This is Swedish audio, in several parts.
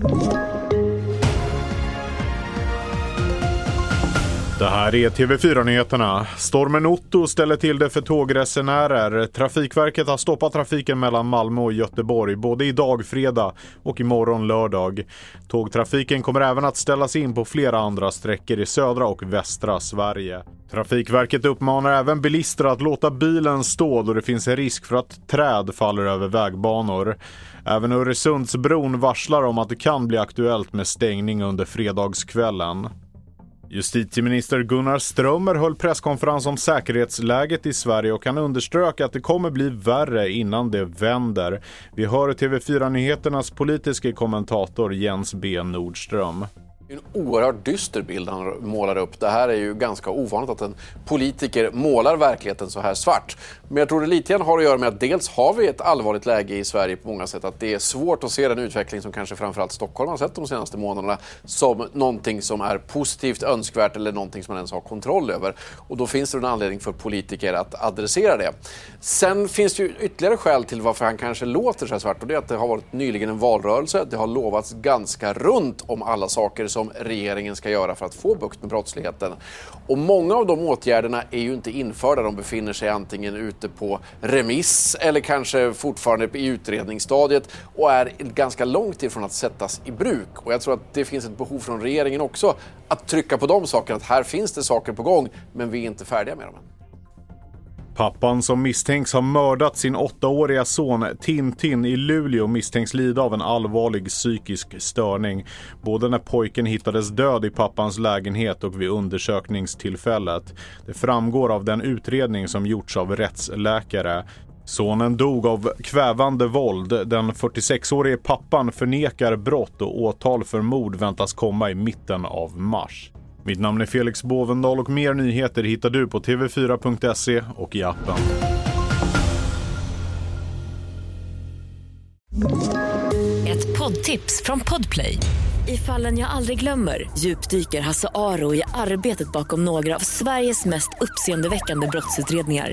Thank you. Det här är TV4-nyheterna. Stormen Otto ställer till det för tågresenärer. Trafikverket har stoppat trafiken mellan Malmö och Göteborg både idag fredag och imorgon lördag. Tågtrafiken kommer även att ställas in på flera andra sträckor i södra och västra Sverige. Trafikverket uppmanar även bilister att låta bilen stå då det finns en risk för att träd faller över vägbanor. Även Öresundsbron varslar om att det kan bli aktuellt med stängning under fredagskvällen. Justitieminister Gunnar Strömmer höll presskonferens om säkerhetsläget i Sverige och han underströk att det kommer bli värre innan det vänder. Vi hör TV4 Nyheternas politiska kommentator Jens B Nordström. Det är en oerhört dyster bild han målar upp. Det här är ju ganska ovanligt att en politiker målar verkligheten så här svart. Men jag tror det lite grann har att göra med att dels har vi ett allvarligt läge i Sverige på många sätt. Att det är svårt att se den utveckling som kanske framförallt Stockholm har sett de senaste månaderna som någonting som är positivt önskvärt eller någonting som man ens har kontroll över. Och då finns det en anledning för politiker att adressera det. Sen finns det ju ytterligare skäl till varför han kanske låter så här svart och det är att det har varit nyligen en valrörelse. Det har lovats ganska runt om alla saker som regeringen ska göra för att få bukt med brottsligheten. Och många av de åtgärderna är ju inte införda. De befinner sig antingen ute på remiss eller kanske fortfarande i utredningsstadiet och är ganska långt ifrån att sättas i bruk. Och jag tror att det finns ett behov från regeringen också att trycka på de sakerna. Att här finns det saker på gång, men vi är inte färdiga med dem än. Pappan som misstänks ha mördat sin åttaåriga son Tintin i Luleå misstänks lida av en allvarlig psykisk störning. Både när pojken hittades död i pappans lägenhet och vid undersökningstillfället. Det framgår av den utredning som gjorts av rättsläkare. Sonen dog av kvävande våld. Den 46-årige pappan förnekar brott och åtal för mord väntas komma i mitten av mars. Mitt namn är Felix Bovendal och mer nyheter hittar du på tv4.se och i appen. Ett poddtips från Podplay. I fallen jag aldrig glömmer djupdyker Hasse Aro i arbetet bakom några av Sveriges mest uppseendeväckande brottsutredningar.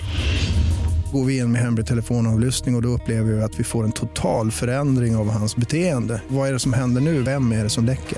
Går vi in med hemlig telefonavlyssning och, och då upplever vi att vi får en total förändring av hans beteende. Vad är det som händer nu? Vem är det som läcker?